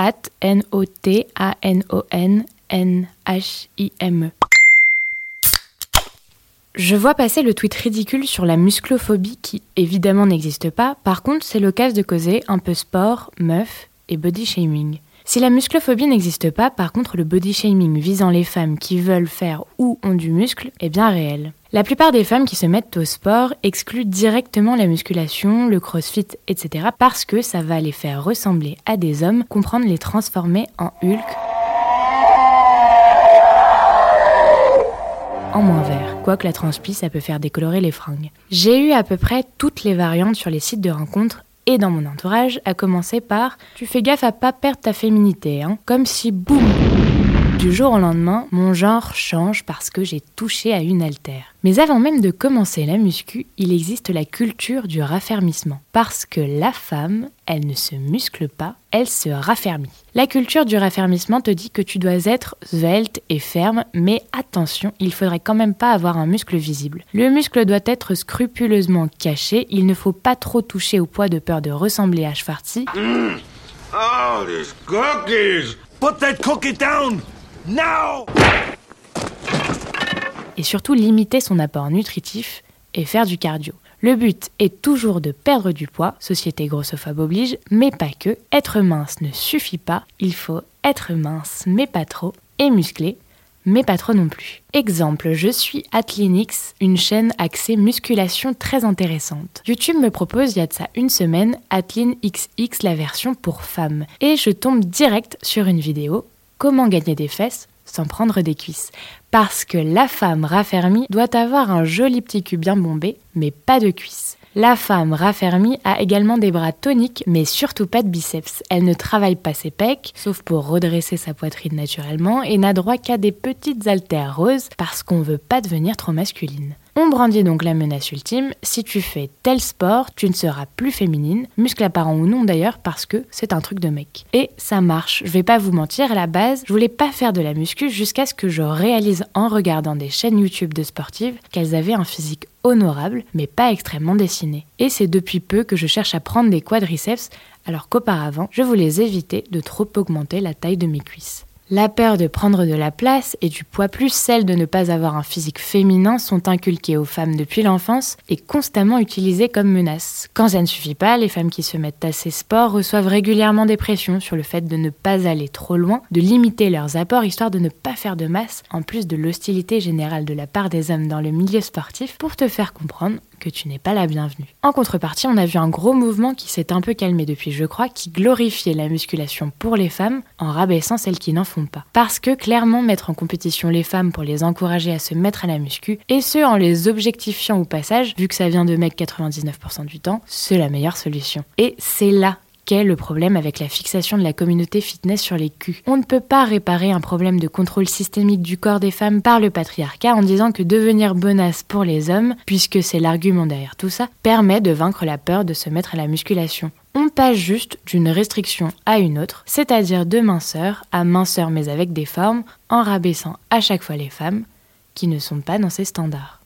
at. Je vois passer le tweet ridicule sur la musclophobie qui évidemment n'existe pas, par contre c'est l'occasion de causer un peu sport, meuf et body shaming. Si la musclophobie n'existe pas, par contre le body shaming visant les femmes qui veulent faire ou ont du muscle est bien réel. La plupart des femmes qui se mettent au sport excluent directement la musculation, le crossfit, etc. parce que ça va les faire ressembler à des hommes, comprendre les transformer en Hulk en moins vert. Quoique la transpi, ça peut faire décolorer les fringues. J'ai eu à peu près toutes les variantes sur les sites de rencontres et dans mon entourage, à commencer par Tu fais gaffe à pas perdre ta féminité, hein. Comme si, boum du jour au lendemain, mon genre change parce que j'ai touché à une altère. Mais avant même de commencer la muscu, il existe la culture du raffermissement. Parce que la femme, elle ne se muscle pas, elle se raffermit. La culture du raffermissement te dit que tu dois être svelte et ferme, mais attention, il faudrait quand même pas avoir un muscle visible. Le muscle doit être scrupuleusement caché, il ne faut pas trop toucher au poids de peur de ressembler à Schwartzy. Mmh. Oh, these cookies! Put that cookie down! Et surtout limiter son apport nutritif et faire du cardio. Le but est toujours de perdre du poids, société grossophobe oblige, mais pas que. Être mince ne suffit pas, il faut être mince mais pas trop, et musclé, mais pas trop non plus. Exemple, je suis Atlinix, une chaîne axée musculation très intéressante. YouTube me propose il y a de ça une semaine Atlin XX la version pour femmes, et je tombe direct sur une vidéo comment gagner des fesses sans prendre des cuisses. Parce que la femme raffermie doit avoir un joli petit cul bien bombé, mais pas de cuisses. La femme raffermie a également des bras toniques, mais surtout pas de biceps. Elle ne travaille pas ses pecs, sauf pour redresser sa poitrine naturellement, et n'a droit qu'à des petites haltères roses parce qu'on veut pas devenir trop masculine. On brandit donc la menace ultime, si tu fais tel sport, tu ne seras plus féminine, muscle apparent ou non d'ailleurs, parce que c'est un truc de mec. Et ça marche, je vais pas vous mentir, à la base, je voulais pas faire de la muscu jusqu'à ce que je réalise en regardant des chaînes YouTube de sportives qu'elles avaient un physique honorable, mais pas extrêmement dessiné. Et c'est depuis peu que je cherche à prendre des quadriceps, alors qu'auparavant, je voulais éviter de trop augmenter la taille de mes cuisses. La peur de prendre de la place et du poids plus celle de ne pas avoir un physique féminin sont inculquées aux femmes depuis l'enfance et constamment utilisées comme menace. Quand ça ne suffit pas, les femmes qui se mettent à ces sports reçoivent régulièrement des pressions sur le fait de ne pas aller trop loin, de limiter leurs apports histoire de ne pas faire de masse, en plus de l'hostilité générale de la part des hommes dans le milieu sportif pour te faire comprendre que tu n'es pas la bienvenue. En contrepartie, on a vu un gros mouvement qui s'est un peu calmé depuis, je crois, qui glorifiait la musculation pour les femmes en rabaissant celles qui n'en font pas. Parce que clairement, mettre en compétition les femmes pour les encourager à se mettre à la muscu, et ce en les objectifiant au passage, vu que ça vient de mecs 99% du temps, c'est la meilleure solution. Et c'est là le problème avec la fixation de la communauté fitness sur les culs. On ne peut pas réparer un problème de contrôle systémique du corps des femmes par le patriarcat en disant que devenir bonasse pour les hommes, puisque c'est l'argument derrière tout ça, permet de vaincre la peur de se mettre à la musculation. On passe juste d'une restriction à une autre, c'est-à-dire de minceur à minceur mais avec des formes, en rabaissant à chaque fois les femmes qui ne sont pas dans ces standards.